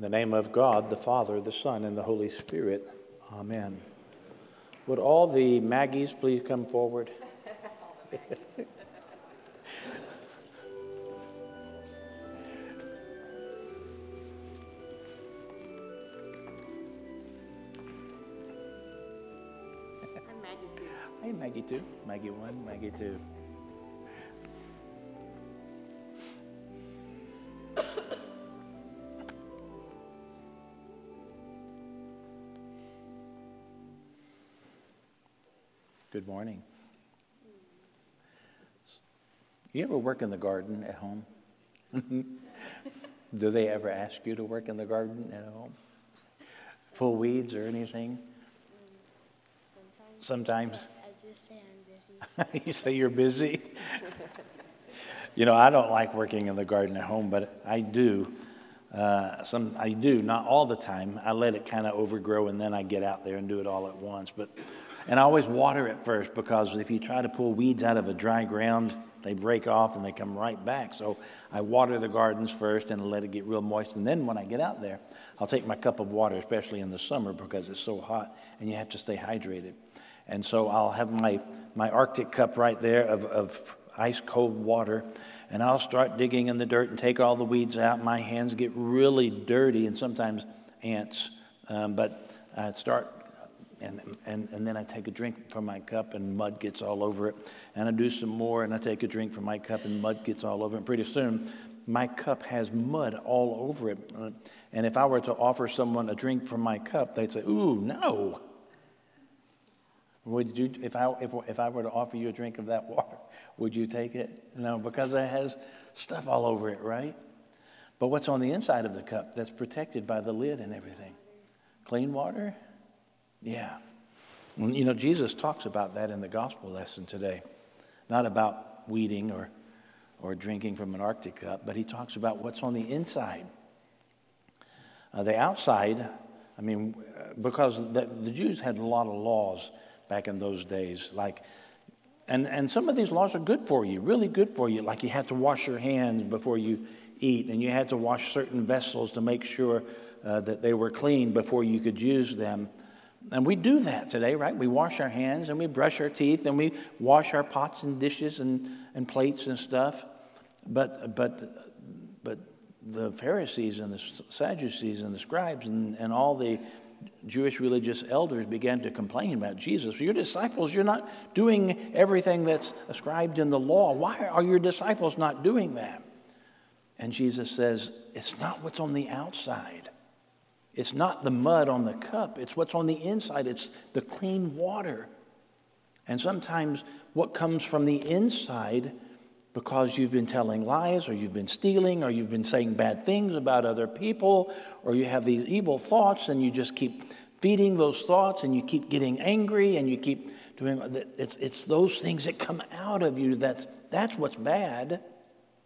In the name of God, the Father, the Son, and the Holy Spirit. Amen. Would all the Maggies please come forward? I'm Maggie too. Hey, Maggie 2. Maggie 1, morning. You ever work in the garden at home? Do they ever ask you to work in the garden at home? Pull weeds or anything? Sometimes Sometimes. I just say I'm busy. you say you're busy? you know, I don't like working in the garden at home, but I do. Uh, some I do, not all the time. I let it kind of overgrow, and then I get out there and do it all at once. But and I always water it first because if you try to pull weeds out of a dry ground, they break off and they come right back. So I water the gardens first and let it get real moist, and then when I get out there, I'll take my cup of water, especially in the summer because it's so hot and you have to stay hydrated. And so I'll have my, my Arctic cup right there of, of ice cold water, and I'll start digging in the dirt and take all the weeds out. My hands get really dirty and sometimes ants, um, but I start, and, and, and then I take a drink from my cup and mud gets all over it. And I do some more and I take a drink from my cup and mud gets all over it. And pretty soon, my cup has mud all over it. And if I were to offer someone a drink from my cup, they'd say, Ooh, no. Would you, if I, if, if I were to offer you a drink of that water, would you take it? No, because it has stuff all over it, right? But what's on the inside of the cup that's protected by the lid and everything? Clean water? Yeah. You know, Jesus talks about that in the gospel lesson today. Not about weeding or, or drinking from an Arctic cup, but he talks about what's on the inside. Uh, the outside, I mean, because the, the Jews had a lot of laws back in those days, like, and, and some of these laws are good for you, really good for you. Like you had to wash your hands before you eat, and you had to wash certain vessels to make sure uh, that they were clean before you could use them. And we do that today, right? We wash our hands and we brush our teeth and we wash our pots and dishes and, and plates and stuff. But, but, but the Pharisees and the Sadducees and the scribes and, and all the Jewish religious elders began to complain about Jesus. Your disciples, you're not doing everything that's ascribed in the law. Why are your disciples not doing that? And Jesus says, It's not what's on the outside. It's not the mud on the cup. It's what's on the inside. It's the clean water. And sometimes what comes from the inside because you've been telling lies or you've been stealing or you've been saying bad things about other people or you have these evil thoughts and you just keep feeding those thoughts and you keep getting angry and you keep doing it's, it's those things that come out of you that's, that's what's bad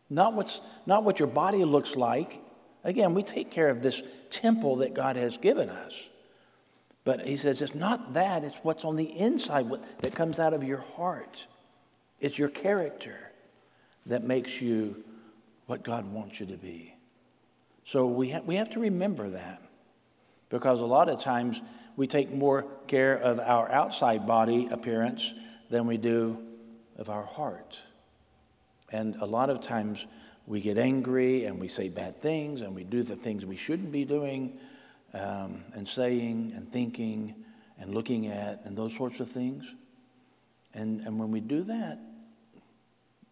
not, what's, not what your body looks like again we take care of this temple that god has given us but he says it's not that it's what's on the inside that comes out of your heart it's your character that makes you what God wants you to be. So we, ha- we have to remember that because a lot of times we take more care of our outside body appearance than we do of our heart. And a lot of times we get angry and we say bad things and we do the things we shouldn't be doing um, and saying and thinking and looking at and those sorts of things. And, and when we do that,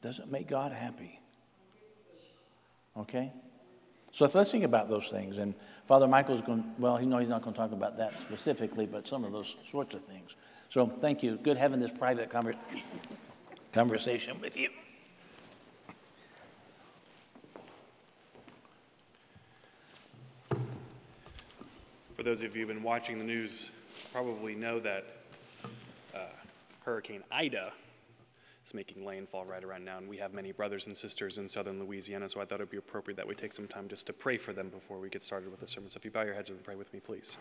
doesn't make God happy. Okay? So let's think about those things. And Father Michael's going, well, he knows he's not going to talk about that specifically, but some of those sorts of things. So thank you. Good having this private conver- conversation with you. For those of you who've been watching the news, probably know that uh, Hurricane Ida is making landfall right around now, and we have many brothers and sisters in southern Louisiana, so I thought it would be appropriate that we take some time just to pray for them before we get started with the sermon. So if you bow your heads and pray with me, please.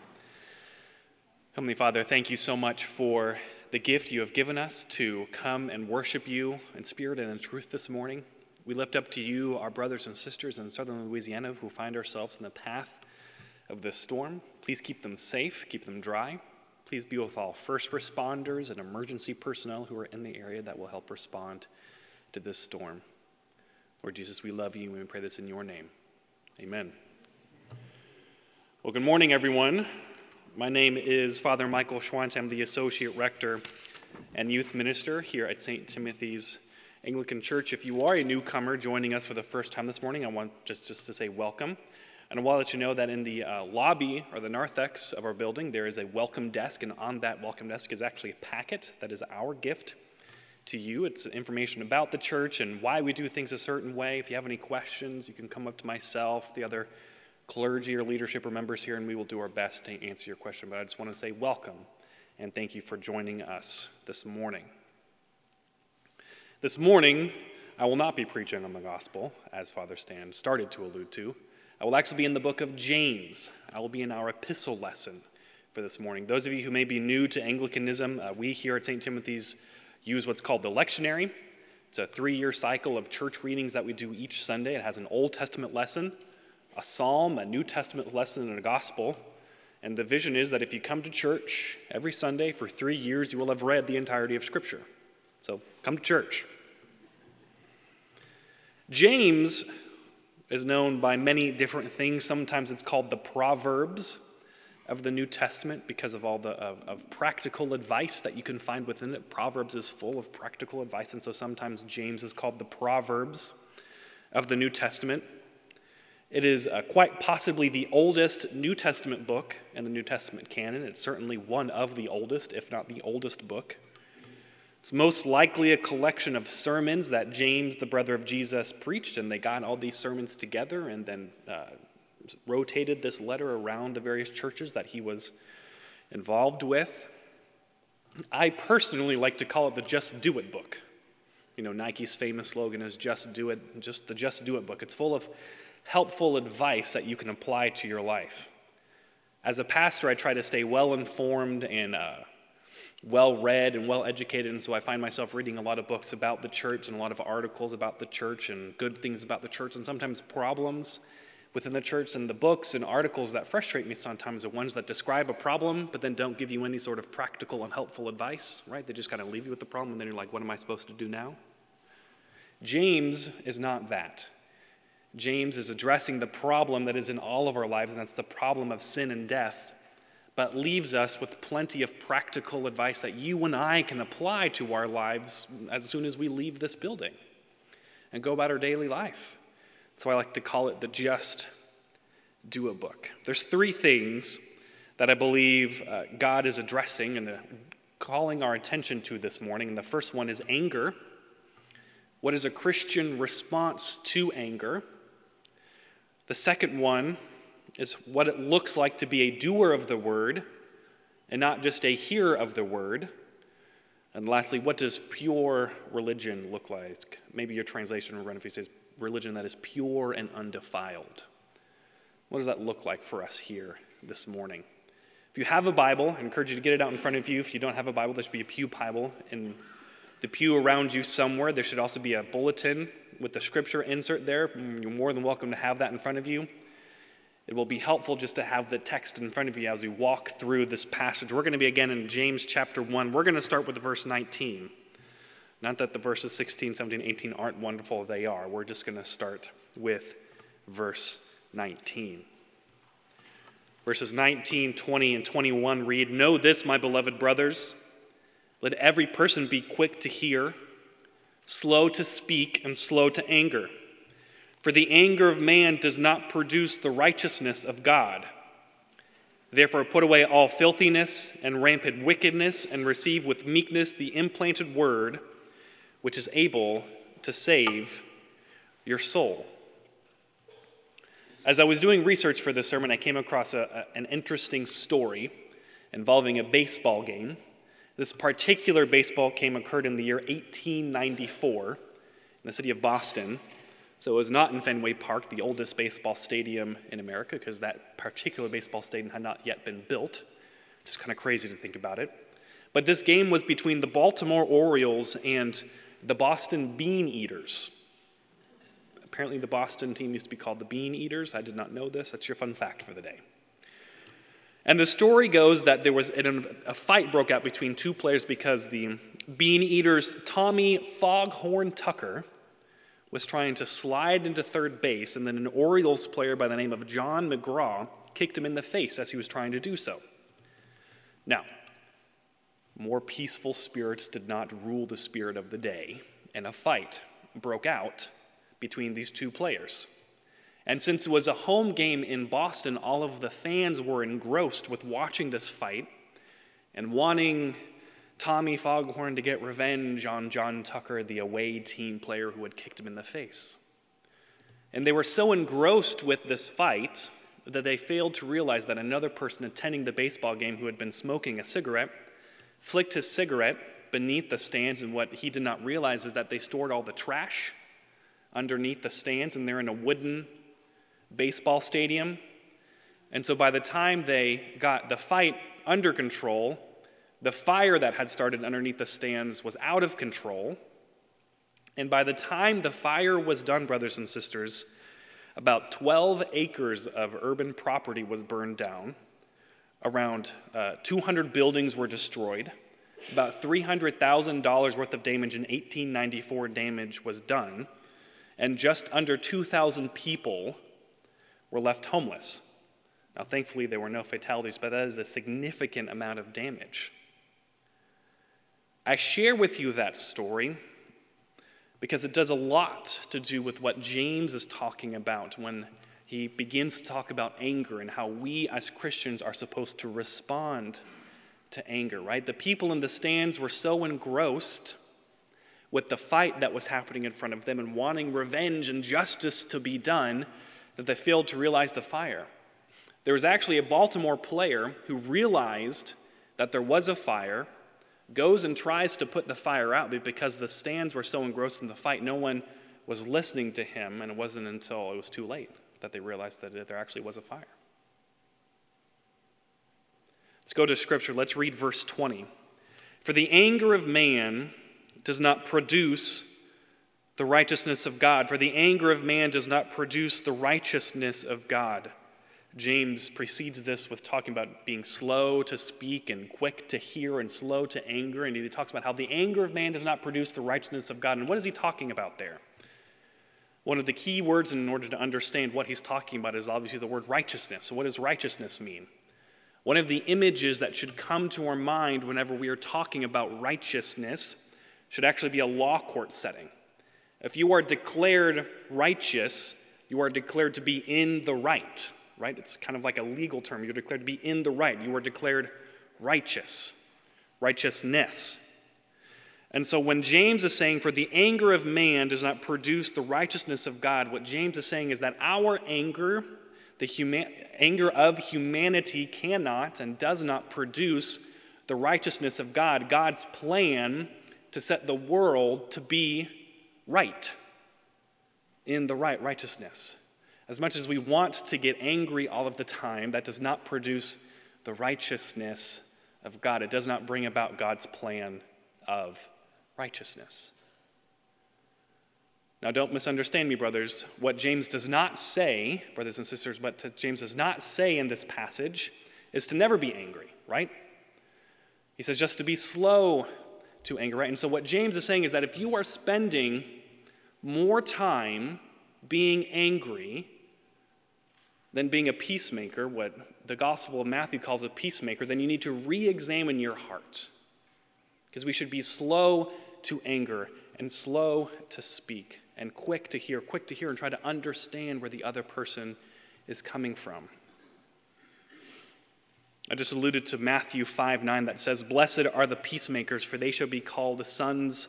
Heavenly Father, thank you so much for the gift you have given us to come and worship you in spirit and in truth this morning. We lift up to you our brothers and sisters in southern Louisiana who find ourselves in the path of this storm. Please keep them safe, keep them dry. Please be with all first responders and emergency personnel who are in the area that will help respond to this storm. Lord Jesus, we love you and we pray this in your name. Amen. Well, good morning, everyone. My name is Father Michael Schwant. I'm the Associate Rector and Youth Minister here at St. Timothy's Anglican Church. If you are a newcomer joining us for the first time this morning, I want just, just to say welcome. And I want to let you know that in the uh, lobby or the narthex of our building, there is a welcome desk, and on that welcome desk is actually a packet that is our gift to you. It's information about the church and why we do things a certain way. If you have any questions, you can come up to myself, the other clergy or leadership or members here, and we will do our best to answer your question. But I just want to say welcome and thank you for joining us this morning. This morning, I will not be preaching on the gospel, as Father Stan started to allude to. I will actually be in the book of James. I will be in our epistle lesson for this morning. Those of you who may be new to Anglicanism, uh, we here at St. Timothy's use what's called the lectionary. It's a three year cycle of church readings that we do each Sunday. It has an Old Testament lesson, a psalm, a New Testament lesson, and a gospel. And the vision is that if you come to church every Sunday for three years, you will have read the entirety of Scripture. So come to church. James is known by many different things. Sometimes it's called the Proverbs of the New Testament because of all the of, of, practical advice that you can find within it. Proverbs is full of practical advice, and so sometimes James is called the Proverbs of the New Testament. It is uh, quite possibly the oldest New Testament book in the New Testament canon. It's certainly one of the oldest, if not the oldest book. It's most likely a collection of sermons that James, the brother of Jesus, preached, and they got all these sermons together and then uh, rotated this letter around the various churches that he was involved with. I personally like to call it the Just Do It book. You know, Nike's famous slogan is Just Do It, just the Just Do It book. It's full of helpful advice that you can apply to your life. As a pastor, I try to stay well informed and uh, well read and well educated, and so I find myself reading a lot of books about the church and a lot of articles about the church and good things about the church, and sometimes problems within the church. And the books and articles that frustrate me sometimes are ones that describe a problem, but then don't give you any sort of practical and helpful advice, right? They just kind of leave you with the problem, and then you're like, what am I supposed to do now? James is not that. James is addressing the problem that is in all of our lives, and that's the problem of sin and death, but leaves us with plenty of practical advice that you and I can apply to our lives as soon as we leave this building and go about our daily life. So I like to call it the Just Do a book. There's three things that I believe uh, God is addressing and calling our attention to this morning. And the first one is anger. What is a Christian response to anger? The second one is what it looks like to be a doer of the word and not just a hearer of the word. And lastly, what does pure religion look like? Maybe your translation will run if he says religion that is pure and undefiled. What does that look like for us here this morning? If you have a Bible, I encourage you to get it out in front of you. If you don't have a Bible, there should be a Pew Bible in the pew around you somewhere. There should also be a bulletin with the scripture insert there. Mm, you're more than welcome to have that in front of you. It will be helpful just to have the text in front of you as we walk through this passage. We're going to be again in James chapter 1. We're going to start with verse 19. Not that the verses 16, 17, 18 aren't wonderful, they are. We're just going to start with verse 19. Verses 19, 20, and 21 read Know this, my beloved brothers. Let every person be quick to hear slow to speak, and slow to anger. For the anger of man does not produce the righteousness of God. Therefore, put away all filthiness and rampant wickedness, and receive with meekness the implanted word, which is able to save your soul. As I was doing research for this sermon, I came across a, a, an interesting story involving a baseball game this particular baseball game occurred in the year 1894 in the city of Boston. So it was not in Fenway Park, the oldest baseball stadium in America, because that particular baseball stadium had not yet been built. It's kind of crazy to think about it. But this game was between the Baltimore Orioles and the Boston Bean Eaters. Apparently, the Boston team used to be called the Bean Eaters. I did not know this. That's your fun fact for the day. And the story goes that there was a fight broke out between two players because the Bean Eaters' Tommy Foghorn Tucker was trying to slide into third base, and then an Orioles player by the name of John McGraw kicked him in the face as he was trying to do so. Now, more peaceful spirits did not rule the spirit of the day, and a fight broke out between these two players. And since it was a home game in Boston, all of the fans were engrossed with watching this fight and wanting Tommy Foghorn to get revenge on John Tucker, the away team player who had kicked him in the face. And they were so engrossed with this fight that they failed to realize that another person attending the baseball game who had been smoking a cigarette flicked his cigarette beneath the stands, and what he did not realize is that they stored all the trash underneath the stands, and they're in a wooden baseball stadium. And so by the time they got the fight under control, the fire that had started underneath the stands was out of control. And by the time the fire was done, brothers and sisters, about 12 acres of urban property was burned down. Around uh, 200 buildings were destroyed. About $300,000 worth of damage in 1894 damage was done. And just under 2,000 people were left homeless. Now, thankfully, there were no fatalities, but that is a significant amount of damage. I share with you that story because it does a lot to do with what James is talking about when he begins to talk about anger and how we as Christians are supposed to respond to anger, right? The people in the stands were so engrossed with the fight that was happening in front of them and wanting revenge and justice to be done that they failed to realize the fire. There was actually a Baltimore player who realized that there was a fire, goes and tries to put the fire out, but because the stands were so engrossed in the fight, no one was listening to him, and it wasn't until it was too late that they realized that there actually was a fire. Let's go to scripture. Let's read verse 20. For the anger of man does not produce the righteousness of God. For the anger of man does not produce the righteousness of God. James precedes this with talking about being slow to speak and quick to hear and slow to anger. And he talks about how the anger of man does not produce the righteousness of God. And what is he talking about there? One of the key words in order to understand what he's talking about is obviously the word righteousness. So, what does righteousness mean? One of the images that should come to our mind whenever we are talking about righteousness should actually be a law court setting. If you are declared righteous, you are declared to be in the right, right? It's kind of like a legal term. You're declared to be in the right. You are declared righteous, righteousness. And so when James is saying, For the anger of man does not produce the righteousness of God, what James is saying is that our anger, the huma- anger of humanity, cannot and does not produce the righteousness of God, God's plan to set the world to be right, in the right righteousness. As much as we want to get angry all of the time, that does not produce the righteousness of God. It does not bring about God's plan of righteousness. Now, don't misunderstand me, brothers. What James does not say, brothers and sisters, what James does not say in this passage is to never be angry, right? He says just to be slow to anger, right? And so, what James is saying is that if you are spending more time being angry than being a peacemaker, what the Gospel of Matthew calls a peacemaker, then you need to re examine your heart. Because we should be slow to anger and slow to speak and quick to hear, quick to hear and try to understand where the other person is coming from. I just alluded to Matthew 5 9 that says, Blessed are the peacemakers, for they shall be called sons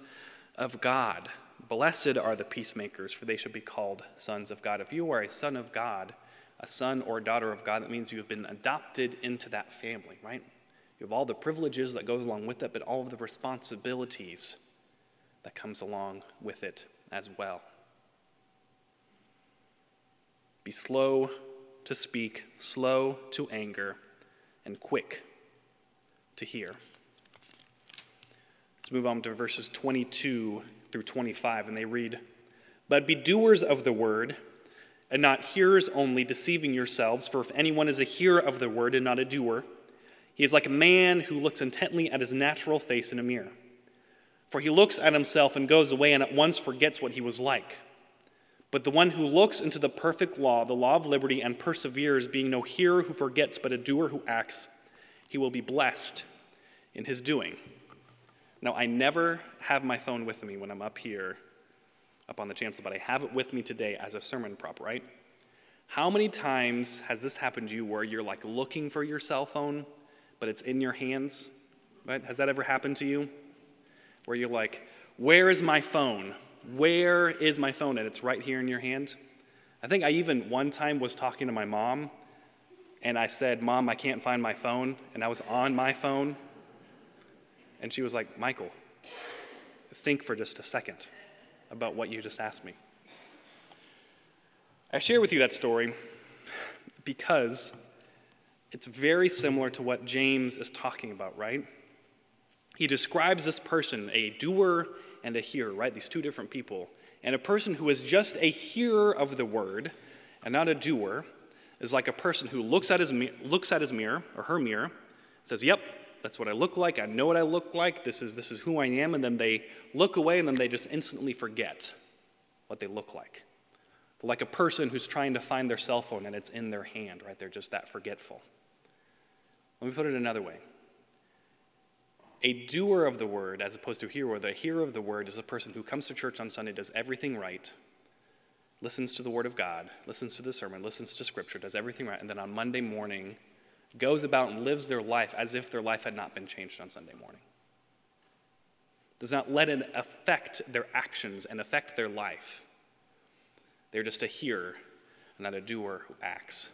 of God. Blessed are the peacemakers, for they shall be called sons of God. If you are a son of God, a son or a daughter of God, that means you have been adopted into that family, right? You have all the privileges that goes along with it, but all of the responsibilities that comes along with it as well. Be slow to speak, slow to anger, and quick to hear. Let's move on to verses 22 through 25, and they read But be doers of the word and not hearers only, deceiving yourselves. For if anyone is a hearer of the word and not a doer, he is like a man who looks intently at his natural face in a mirror. For he looks at himself and goes away and at once forgets what he was like. But the one who looks into the perfect law, the law of liberty, and perseveres, being no hearer who forgets, but a doer who acts, he will be blessed in his doing. Now, I never have my phone with me when I'm up here, up on the chancel, but I have it with me today as a sermon prop, right? How many times has this happened to you where you're like looking for your cell phone, but it's in your hands? Right? Has that ever happened to you? where you're like, Where is my phone? Where is my phone? And it's right here in your hand. I think I even one time was talking to my mom and I said, Mom, I can't find my phone. And I was on my phone. And she was like, Michael, think for just a second about what you just asked me. I share with you that story because it's very similar to what James is talking about, right? he describes this person, a doer and a hearer, right? These two different people. And a person who is just a hearer of the word and not a doer is like a person who looks at his, looks at his mirror or her mirror, says, Yep, that's what I look like. I know what I look like. This is, this is who I am. And then they look away and then they just instantly forget what they look like. like a person who's trying to find their cell phone and it's in their hand, right? They're just that forgetful. Let me put it another way a doer of the word as opposed to a hearer. The hearer of the word is a person who comes to church on Sunday, does everything right, listens to the word of God, listens to the sermon, listens to scripture, does everything right, and then on Monday morning goes about and lives their life as if their life had not been changed on Sunday morning. Does not let it affect their actions and affect their life. They're just a hearer, not a doer who acts.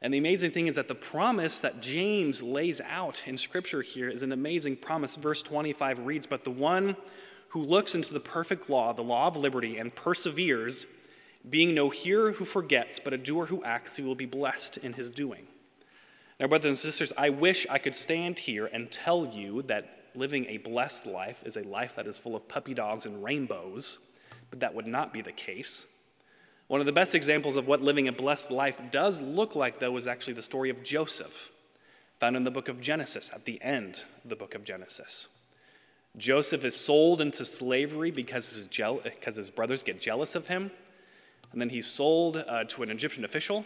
And the amazing thing is that the promise that James lays out in Scripture here is an amazing promise. Verse 25 reads, But the one who looks into the perfect law, the law of liberty, and perseveres, being no hearer who forgets, but a doer who acts, he will be blessed in his doing. Now, brothers and sisters, I wish I could stand here and tell you that living a blessed life is a life that is full of puppy dogs and rainbows, but that would not be the case. One of the best examples of what living a blessed life does look like, though, is actually the story of Joseph, found in the book of Genesis, at the end of the book of Genesis. Joseph is sold into slavery because his, because his brothers get jealous of him. And then he's sold uh, to an Egyptian official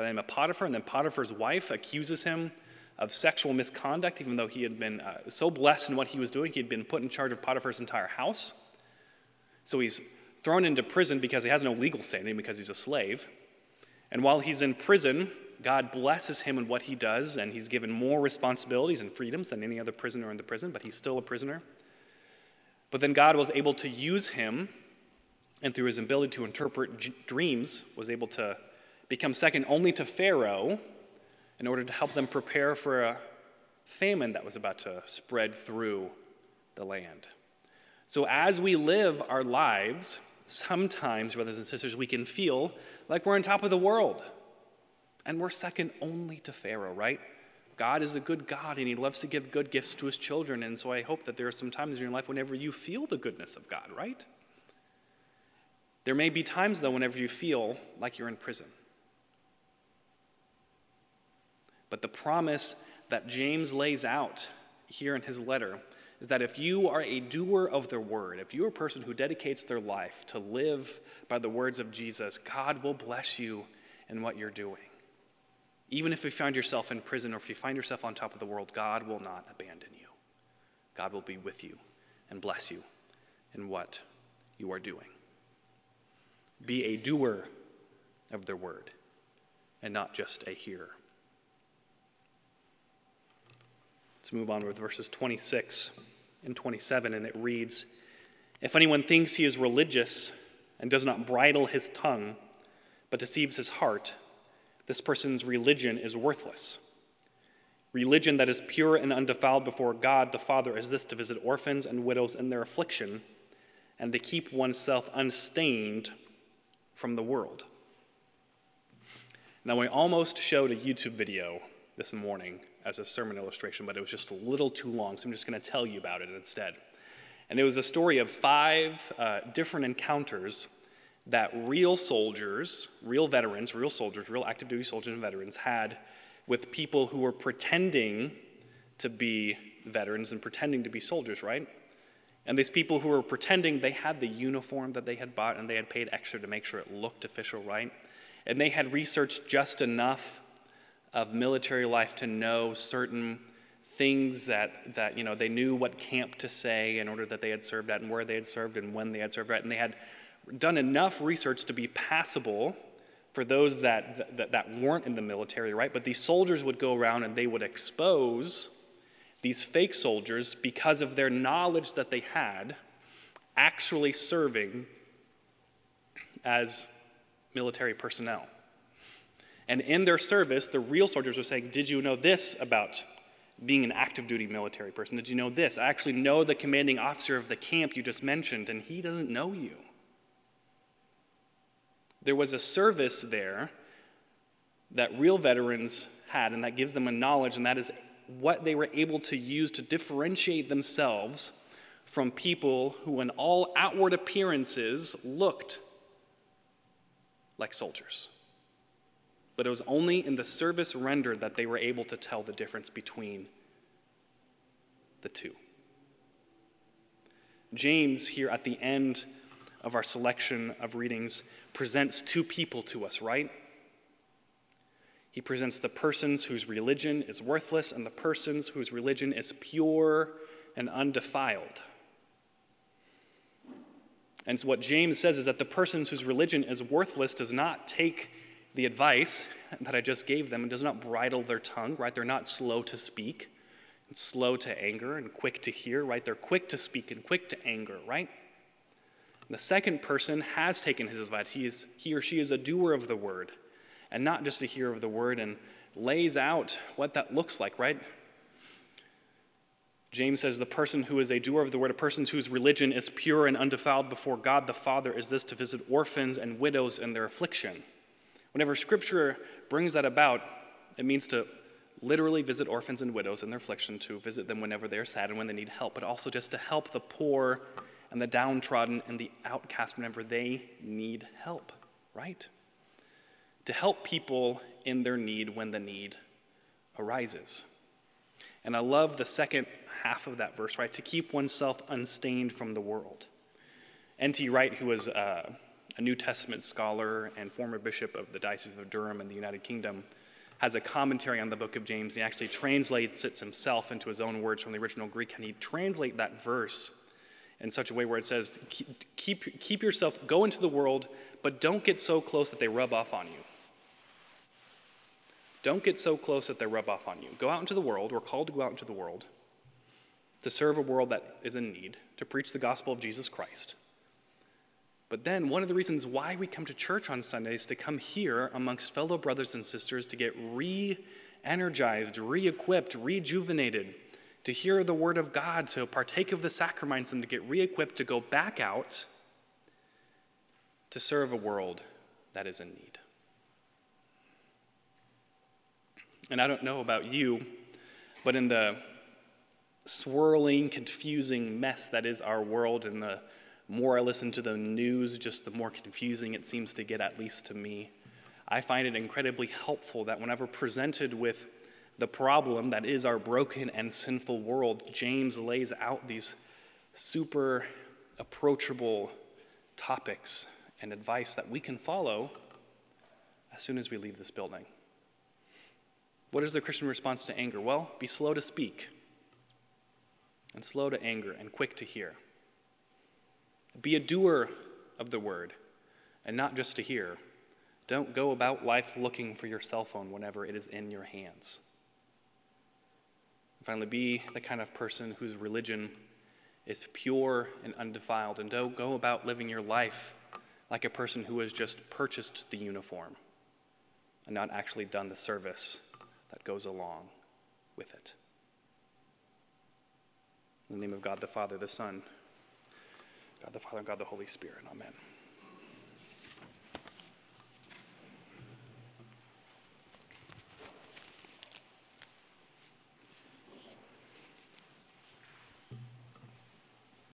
by the name of Potiphar. And then Potiphar's wife accuses him of sexual misconduct, even though he had been uh, so blessed in what he was doing. He had been put in charge of Potiphar's entire house. So he's thrown into prison because he has no legal standing because he's a slave. And while he's in prison, God blesses him in what he does, and he's given more responsibilities and freedoms than any other prisoner in the prison, but he's still a prisoner. But then God was able to use him, and through his ability to interpret dreams, was able to become second only to Pharaoh in order to help them prepare for a famine that was about to spread through the land. So as we live our lives, sometimes, brothers and sisters, we can feel like we're on top of the world. And we're second only to Pharaoh, right? God is a good God and he loves to give good gifts to his children. And so I hope that there are some times in your life whenever you feel the goodness of God, right? There may be times, though, whenever you feel like you're in prison. But the promise that James lays out here in his letter is that if you are a doer of the word, if you're a person who dedicates their life to live by the words of Jesus, God will bless you in what you're doing. Even if you find yourself in prison or if you find yourself on top of the world, God will not abandon you. God will be with you and bless you in what you are doing. Be a doer of the word and not just a hearer. Let's move on with verses 26 and 27, and it reads If anyone thinks he is religious and does not bridle his tongue, but deceives his heart, this person's religion is worthless. Religion that is pure and undefiled before God the Father is this to visit orphans and widows in their affliction and to keep oneself unstained from the world. Now, we almost showed a YouTube video this morning as a sermon illustration, but it was just a little too long, so I'm just going to tell you about it instead. And it was a story of five uh, different encounters that real soldiers, real veterans, real soldiers, real active duty soldiers and veterans had with people who were pretending to be veterans and pretending to be soldiers, right? And these people who were pretending they had the uniform that they had bought and they had paid extra to make sure it looked official, right? And they had researched just enough of military life to know certain things that, that you know, they knew what camp to say in order that they had served at and where they had served and when they had served at. And they had done enough research to be passable for those that, that, that weren't in the military, right? But these soldiers would go around and they would expose these fake soldiers because of their knowledge that they had actually serving as military personnel. And in their service, the real soldiers were saying, Did you know this about being an active duty military person? Did you know this? I actually know the commanding officer of the camp you just mentioned, and he doesn't know you. There was a service there that real veterans had, and that gives them a knowledge, and that is what they were able to use to differentiate themselves from people who, in all outward appearances, looked like soldiers. But it was only in the service rendered that they were able to tell the difference between the two. James, here at the end of our selection of readings, presents two people to us, right? He presents the persons whose religion is worthless and the persons whose religion is pure and undefiled. And so what James says is that the persons whose religion is worthless does not take the advice that I just gave them does not bridle their tongue, right? They're not slow to speak and slow to anger and quick to hear, right? They're quick to speak and quick to anger, right? The second person has taken his advice. He, is, he or she is a doer of the word and not just a hearer of the word and lays out what that looks like, right? James says, The person who is a doer of the word, a person whose religion is pure and undefiled before God the Father, is this to visit orphans and widows in their affliction. Whenever scripture brings that about, it means to literally visit orphans and widows in their affliction, to visit them whenever they are sad and when they need help, but also just to help the poor and the downtrodden and the outcast whenever they need help, right? To help people in their need when the need arises. And I love the second half of that verse, right? To keep oneself unstained from the world. N.T. Wright, who was uh, a New Testament scholar and former bishop of the Diocese of Durham in the United Kingdom, has a commentary on the book of James. He actually translates it himself into his own words from the original Greek, and he translates that verse in such a way where it says, keep, keep, keep yourself, go into the world, but don't get so close that they rub off on you. Don't get so close that they rub off on you. Go out into the world. We're called to go out into the world to serve a world that is in need, to preach the gospel of Jesus Christ. But then, one of the reasons why we come to church on Sundays is to come here amongst fellow brothers and sisters to get re energized, re equipped, rejuvenated to hear the word of God, to partake of the sacraments, and to get re equipped to go back out to serve a world that is in need. And I don't know about you, but in the swirling, confusing mess that is our world, in the more I listen to the news, just the more confusing it seems to get, at least to me. I find it incredibly helpful that whenever presented with the problem that is our broken and sinful world, James lays out these super approachable topics and advice that we can follow as soon as we leave this building. What is the Christian response to anger? Well, be slow to speak, and slow to anger, and quick to hear. Be a doer of the word, and not just to hear. Don't go about life looking for your cell phone whenever it is in your hands. And finally, be the kind of person whose religion is pure and undefiled, and don't go about living your life like a person who has just purchased the uniform and not actually done the service that goes along with it. In the name of God the Father, the Son, God the Father, God the Holy Spirit. Amen.